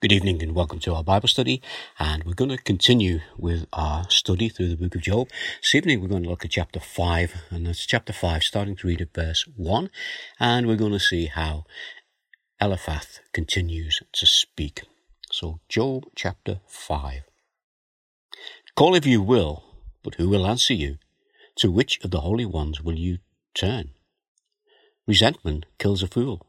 Good evening and welcome to our Bible study. And we're going to continue with our study through the book of Job. This evening we're going to look at chapter 5, and that's chapter 5, starting to read at verse 1. And we're going to see how Eliphaz continues to speak. So, Job chapter 5. Call if you will, but who will answer you? To which of the holy ones will you turn? Resentment kills a fool,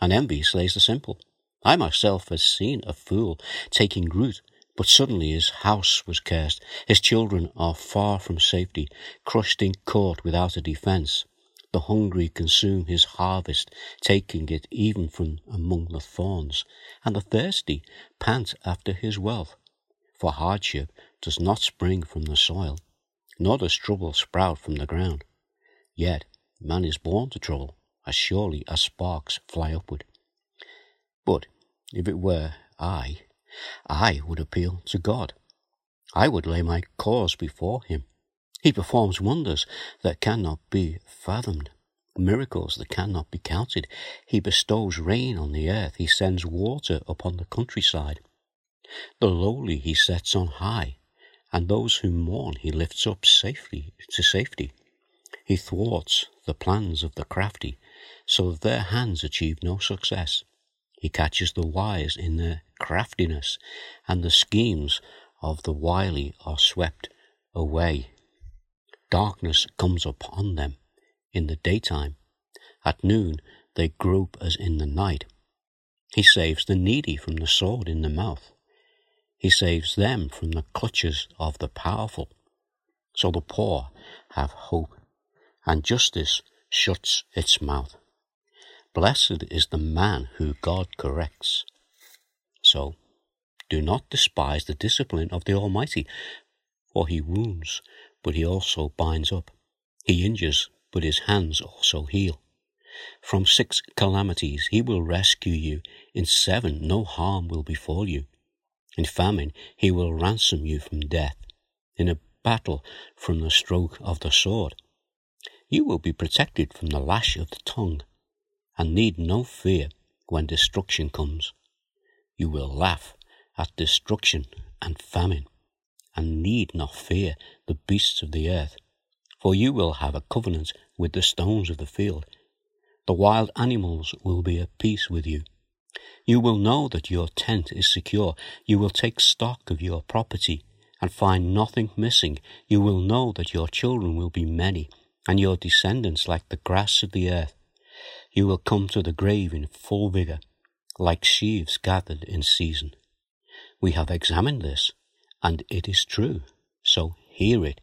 and envy slays the simple. I myself have seen a fool taking root, but suddenly his house was cursed. His children are far from safety, crushed in court without a defence. The hungry consume his harvest, taking it even from among the thorns, and the thirsty pant after his wealth. For hardship does not spring from the soil, nor does trouble sprout from the ground. Yet man is born to trouble, as surely as sparks fly upward. But if it were I, I would appeal to God. I would lay my cause before him. He performs wonders that cannot be fathomed, miracles that cannot be counted. He bestows rain on the earth. He sends water upon the countryside. The lowly he sets on high, and those who mourn he lifts up safely to safety. He thwarts the plans of the crafty, so that their hands achieve no success. He catches the wise in their craftiness, and the schemes of the wily are swept away. Darkness comes upon them in the daytime. At noon they grope as in the night. He saves the needy from the sword in the mouth. He saves them from the clutches of the powerful. So the poor have hope, and justice shuts its mouth. Blessed is the man who God corrects. So, do not despise the discipline of the Almighty, for he wounds, but he also binds up. He injures, but his hands also heal. From six calamities he will rescue you. In seven no harm will befall you. In famine he will ransom you from death. In a battle from the stroke of the sword. You will be protected from the lash of the tongue and need no fear when destruction comes. You will laugh at destruction and famine, and need not fear the beasts of the earth, for you will have a covenant with the stones of the field. The wild animals will be at peace with you. You will know that your tent is secure. You will take stock of your property and find nothing missing. You will know that your children will be many, and your descendants like the grass of the earth. You will come to the grave in full vigour, like sheaves gathered in season. We have examined this, and it is true. So hear it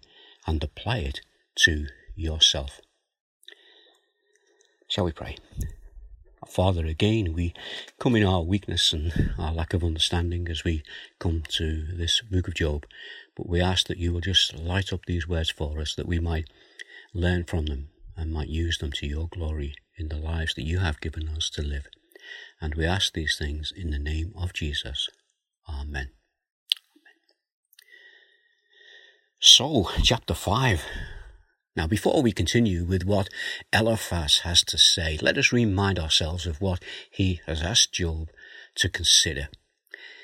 and apply it to yourself. Shall we pray? Father, again, we come in our weakness and our lack of understanding as we come to this book of Job, but we ask that you will just light up these words for us that we might learn from them and might use them to your glory in the lives that you have given us to live. And we ask these things in the name of Jesus. Amen. So, chapter 5. Now, before we continue with what Eliphaz has to say, let us remind ourselves of what he has asked Job to consider.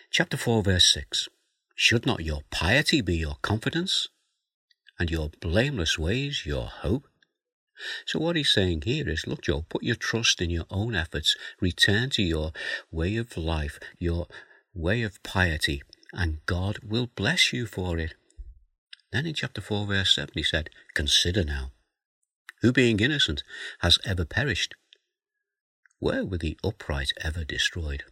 Chapter 4, verse 6 Should not your piety be your confidence, and your blameless ways your hope? So what he's saying here is, look, Job, put your trust in your own efforts, return to your way of life, your way of piety, and God will bless you for it. Then in chapter 4, verse 7, he said, Consider now, who being innocent has ever perished? Where were the upright ever destroyed?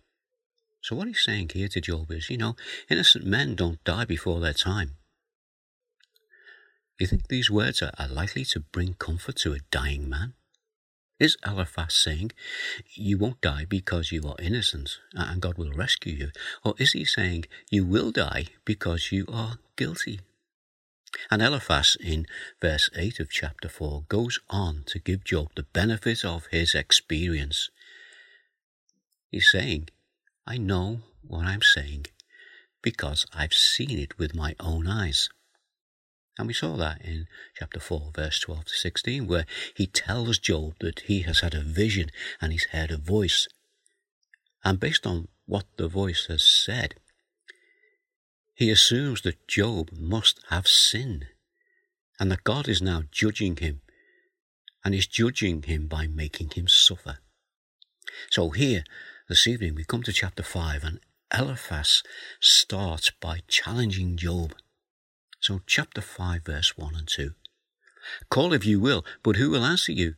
So what he's saying here to Job is, you know, innocent men don't die before their time. Do you think these words are, are likely to bring comfort to a dying man? Is Eliphaz saying, You won't die because you are innocent and God will rescue you? Or is he saying, You will die because you are guilty? And Eliphaz, in verse 8 of chapter 4, goes on to give Job the benefit of his experience. He's saying, I know what I'm saying because I've seen it with my own eyes. And we saw that in chapter 4, verse 12 to 16, where he tells Job that he has had a vision and he's heard a voice. And based on what the voice has said. He assumes that Job must have sinned and that God is now judging him and is judging him by making him suffer. So here, this evening, we come to chapter 5 and Eliphaz starts by challenging Job. So chapter 5 verse 1 and 2. Call if you will, but who will answer you?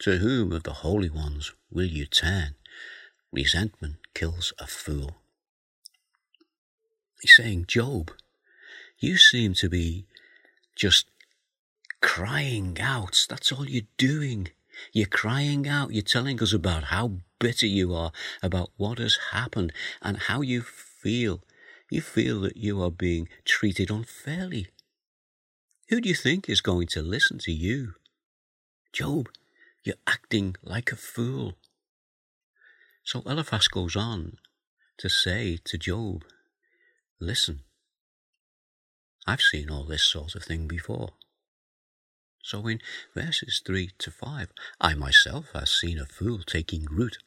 To whom of the holy ones will you turn? Resentment kills a fool. He's saying, Job, you seem to be just crying out. That's all you're doing. You're crying out. You're telling us about how bitter you are about what has happened and how you feel. You feel that you are being treated unfairly. Who do you think is going to listen to you? Job, you're acting like a fool. So Eliphaz goes on to say to Job, Listen, I've seen all this sort of thing before. So in verses 3 to 5, I myself have seen a fool taking root.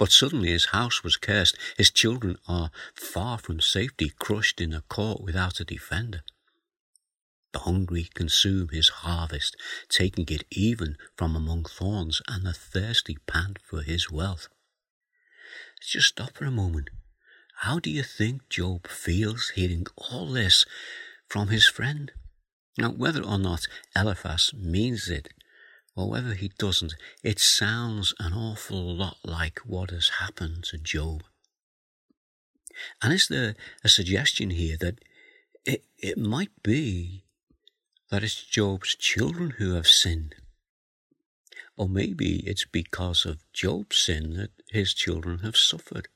But suddenly his house was cursed, his children are far from safety, crushed in a court without a defender. The hungry consume his harvest, taking it even from among thorns, and the thirsty pant for his wealth. Just stop for a moment. How do you think Job feels hearing all this from his friend? Now, whether or not Eliphaz means it, or whether he doesn't, it sounds an awful lot like what has happened to Job. And is there a suggestion here that it, it might be that it's Job's children who have sinned? Or maybe it's because of Job's sin that his children have suffered.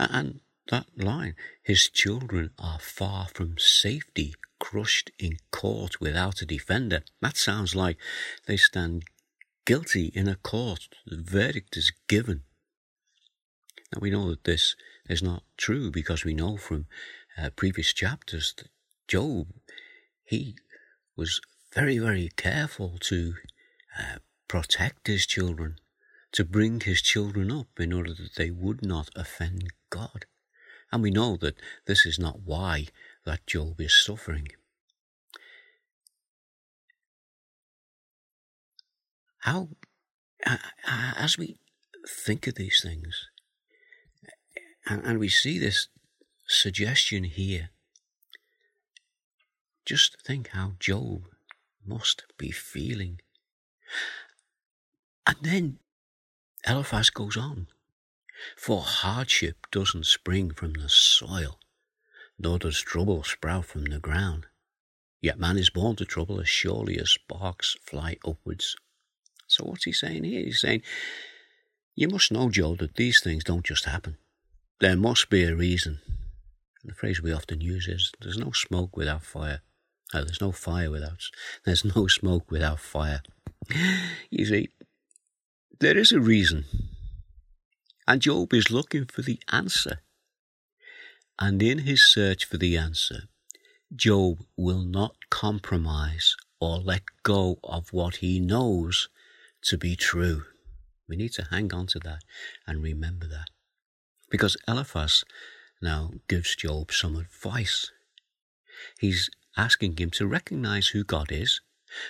And that line, his children are far from safety crushed in court without a defender. That sounds like they stand guilty in a court. The verdict is given. Now we know that this is not true because we know from uh, previous chapters that Job, he was very, very careful to uh, protect his children, to bring his children up in order that they would not offend God. And we know that this is not why that Job is suffering. How, as we think of these things, and, we see this suggestion here, just think how Job must be feeling. And then Eliphaz goes on, for hardship doesn't spring from the soil nor does trouble sprout from the ground. Yet man is born to trouble as surely as sparks fly upwards. So what's he saying here? He's saying, you must know, Job, that these things don't just happen. There must be a reason. And the phrase we often use is, there's no smoke without fire. Oh, there's no fire without, there's no smoke without fire. You see, there is a reason. And Job is looking for the answer. And in his search for the answer, Job will not compromise or let go of what he knows to be true. We need to hang on to that and remember that. Because Eliphaz now gives Job some advice. He's asking him to recognize who God is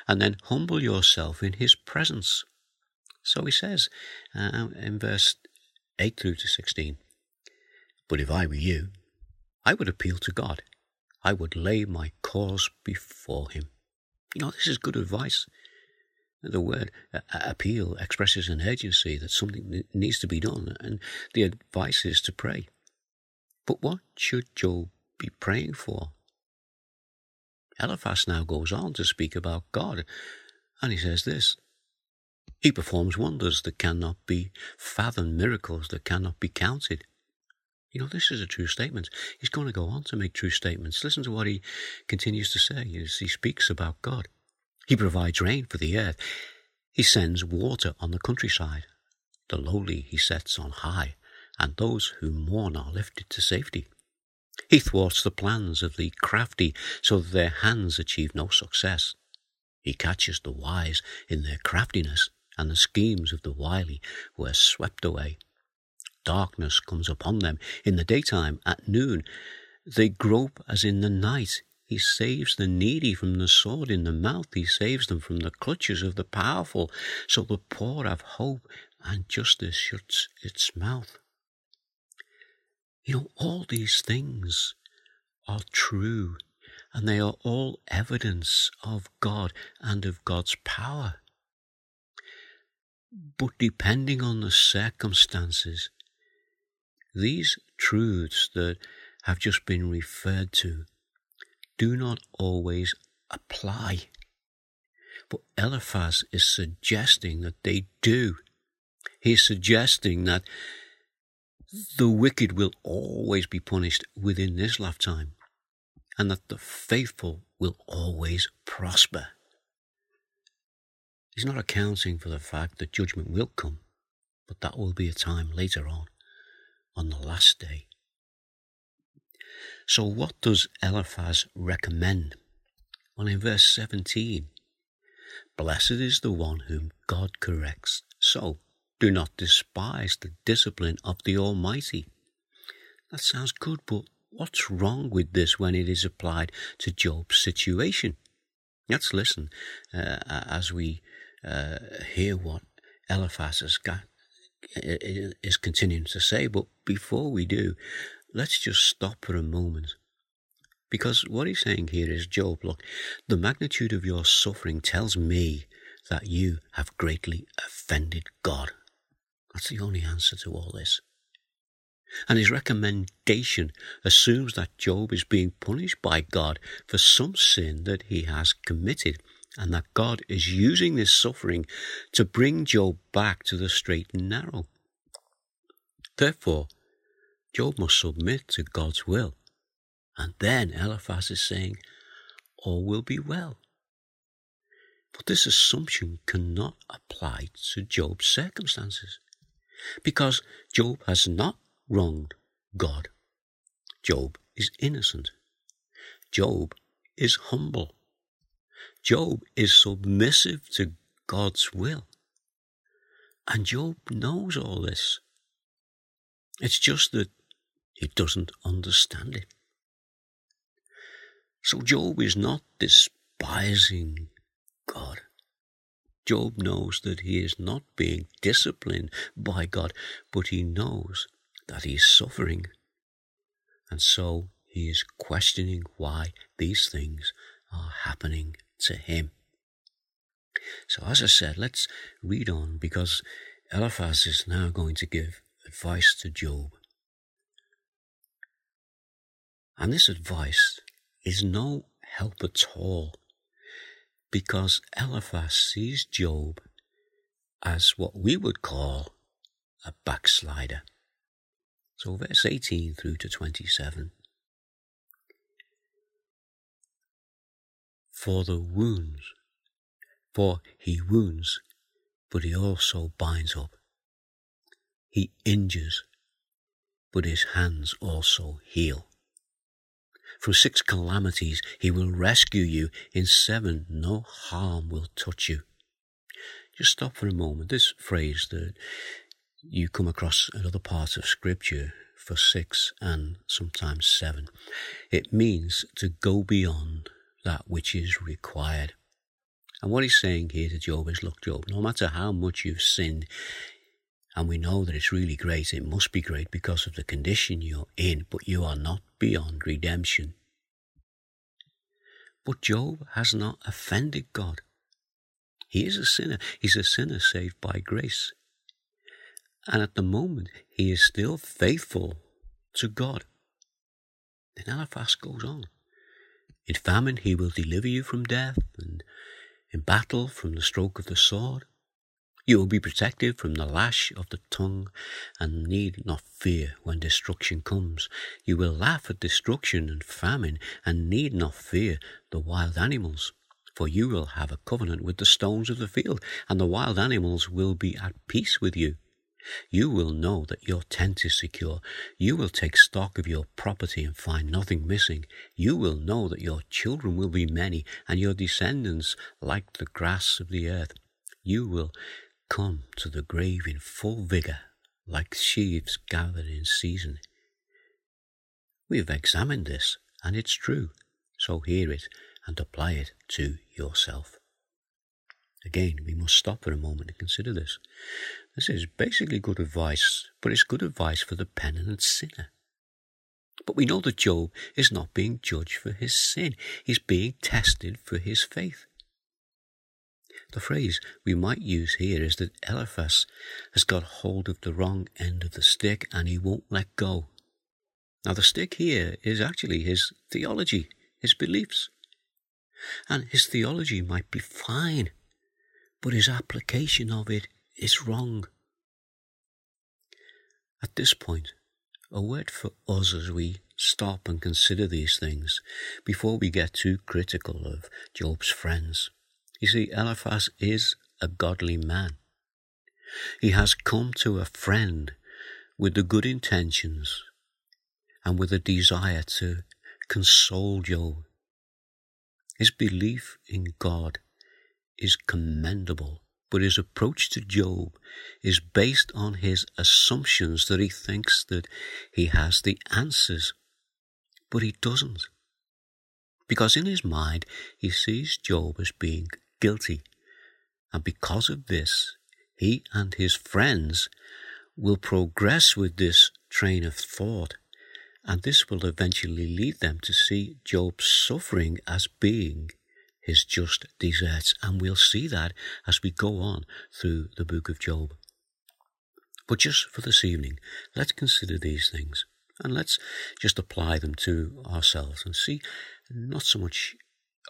and then humble yourself in his presence. So he says uh, in verse 8 through to 16 But if I were you, I would appeal to God. I would lay my cause before Him. You know, this is good advice. The word uh, appeal expresses an urgency that something needs to be done, and the advice is to pray. But what should Job be praying for? Eliphaz now goes on to speak about God, and he says this He performs wonders that cannot be fathomed, miracles that cannot be counted. You know, this is a true statement. He's going to go on to make true statements. Listen to what he continues to say as he speaks about God. He provides rain for the earth. He sends water on the countryside. The lowly he sets on high, and those who mourn are lifted to safety. He thwarts the plans of the crafty so that their hands achieve no success. He catches the wise in their craftiness, and the schemes of the wily were swept away. darkness comes upon them. In the daytime, at noon, they grope as in the night. He saves the needy from the sword in the mouth. He saves them from the clutches of the powerful. So the poor have hope and justice shuts its mouth. You know, all these things are true and they are all evidence of God and of God's power. But depending on the circumstances, these truths that have just been referred to do not always apply. But Eliphaz is suggesting that they do. He's suggesting that the wicked will always be punished within this lifetime and that the faithful will always prosper. He's not accounting for the fact that judgment will come, but that will be a time later on, on the last day. So, what does Eliphaz recommend? Well, in verse 17, Blessed is the one whom God corrects. So, do not despise the discipline of the Almighty. That sounds good, but what's wrong with this when it is applied to Job's situation? Let's listen uh, as we uh, hear what Eliphaz has got, is continuing to say. But before we do, let's just stop for a moment. Because what he's saying here is, Job, look, the magnitude of your suffering tells me that you have greatly offended God. That's the only answer to all this. And his recommendation assumes that Job is being punished by God for some sin that he has committed, and that God is using this suffering to bring Job back to the straight and narrow. Therefore, Job must submit to God's will. And then Eliphaz is saying, all will be well. But this assumption cannot apply to Job's circumstances because Job has not wronged God. Job is innocent. Job is humble. Job is submissive to God's will. And Job knows all this. It's just that he doesn't understand it. So Job is not despising God. Job knows that he is not being disciplined by God, but he knows that he is suffering. And so he is questioning why these things are happening to him. So, as I said, let's read on because Eliphaz is now going to give advice to Job. And this advice is no help at all because Eliphaz sees Job as what we would call a backslider. So, verse 18 through to 27. For the wounds, for he wounds, but he also binds up. He injures, but his hands also heal. From six calamities he will rescue you. In seven, no harm will touch you. Just stop for a moment. This phrase that you come across in other parts of Scripture for six and sometimes seven, it means to go beyond that which is required. And what he's saying here to Job is, look, Job, no matter how much you've sinned, and we know that it's really great. It must be great because of the condition you're in, but you are not beyond redemption. But Job has not offended God. He is a sinner. He's a sinner saved by grace. And at the moment, he is still faithful to God. Then Eliphaz goes on. In famine, he will deliver you from death, and in battle, from the stroke of the sword. You will be protected from the lash of the tongue and need not fear when destruction comes. You will laugh at destruction and famine and need not fear the wild animals. For you will have a covenant with the stones of the field, and the wild animals will be at peace with you. You will know that your tent is secure. You will take stock of your property and find nothing missing. You will know that your children will be many, and your descendants like the grass of the earth. You will come to the grave in full vigor, like sheaves gathered in season. We have examined this, and it's true, so hear it and apply it to yourself. Again, we must stop for a moment and consider this. This is basically good advice, but it's good advice for the penitent sinner. But we know that Job is not being judged for his sin, he's being tested for his faith. The phrase we might use here is that Eliphaz has got hold of the wrong end of the stick and he won't let go. Now, the stick here is actually his theology, his beliefs. And his theology might be fine, but his application of it is wrong. At this point, a word for us as we stop and consider these things before we get too critical of Job's friends. You see, Eliphaz is a godly man. He has come to a friend with the good intentions and with a desire to console Job. His belief in God is commendable, but his approach to Job is based on his assumptions that he thinks that he has the answers, but he doesn't. Because in his mind, he sees Job as being guilty, and because of this, he and his friends will progress with this train of thought, and this will eventually lead them to see Job's suffering as being his just deserts, and we'll see that as we go on through the book of Job. But just for this evening, let's consider these things and let's just apply them to ourselves and see not so much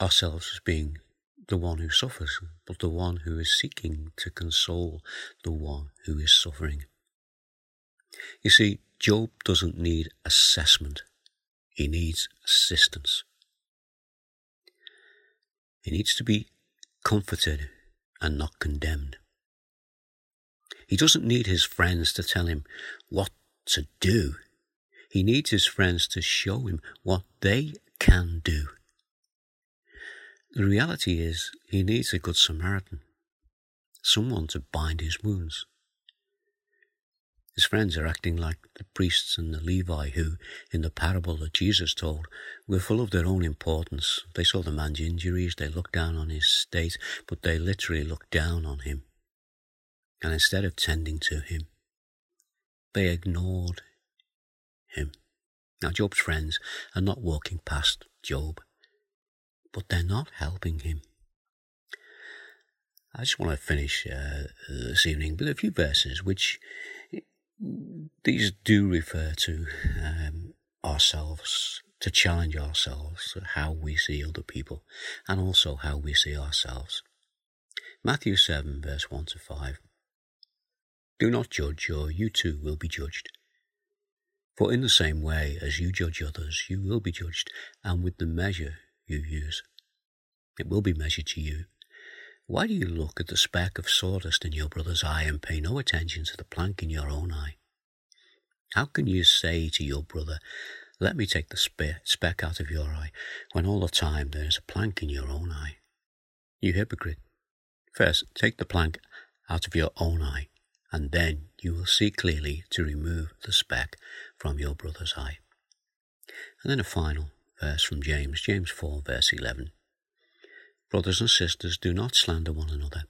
ourselves as being the one who suffers, but the one who is seeking to console the one who is suffering. You see, Job doesn't need assessment, he needs assistance. He needs to be comforted and not condemned. He doesn't need his friends to tell him what to do. He needs his friends to show him what they can do. The reality is, he needs a good Samaritan, someone to bind his wounds. His friends are acting like the priests and the Levite who, in the parable that Jesus told, were full of their own importance. They saw the man's injuries, they looked down on his state, but they literally looked down on him. And instead of tending to him, they ignored him. Now, Job's friends are not walking past Job, but they're not helping him. I just want to finish uh, this evening with a few verses which these do refer to um, ourselves, to challenge ourselves, how we see other people, and also how we see ourselves. Matthew 7, verse 1 to 5. Do not judge, or you too will be judged. For in the same way as you judge others, you will be judged, and with the measure you use, it will be measured to you. Why do you look at the speck of sawdust in your brother's eye and pay no attention to the plank in your own eye? How can you say to your brother, Let me take the spe- speck out of your eye, when all the time there is a plank in your own eye? You hypocrite! First, take the plank out of your own eye, and then you will see clearly to remove the speck from your brother's eye. And then a final verse from James, James 4, verse 11. Brothers and sisters, do not slander one another.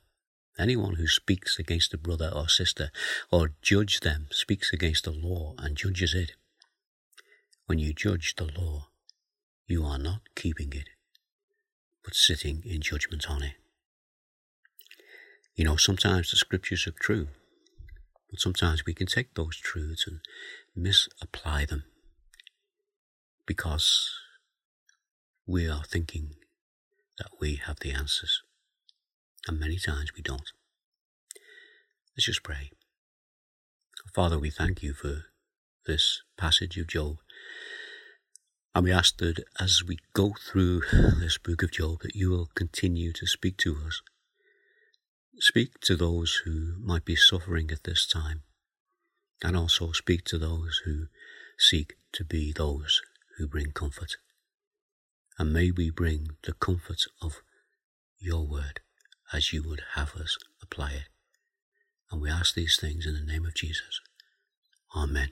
Anyone who speaks against a brother or sister or judge them speaks against the law and judges it. When you judge the law, you are not keeping it, but sitting in judgment on it. You know, sometimes the scriptures are true, but sometimes we can take those truths and misapply them because we are thinking that we have the answers. And many times we don't. Let's just pray. Father, we thank you for this passage of Job. And we ask that as we go through this book of Job, that you will continue to speak to us. Speak to those who might be suffering at this time, and also speak to those who seek to be those who bring comfort and may we bring the comfort of your word as you would have us apply it. And we ask these things in the name of Jesus. Amen.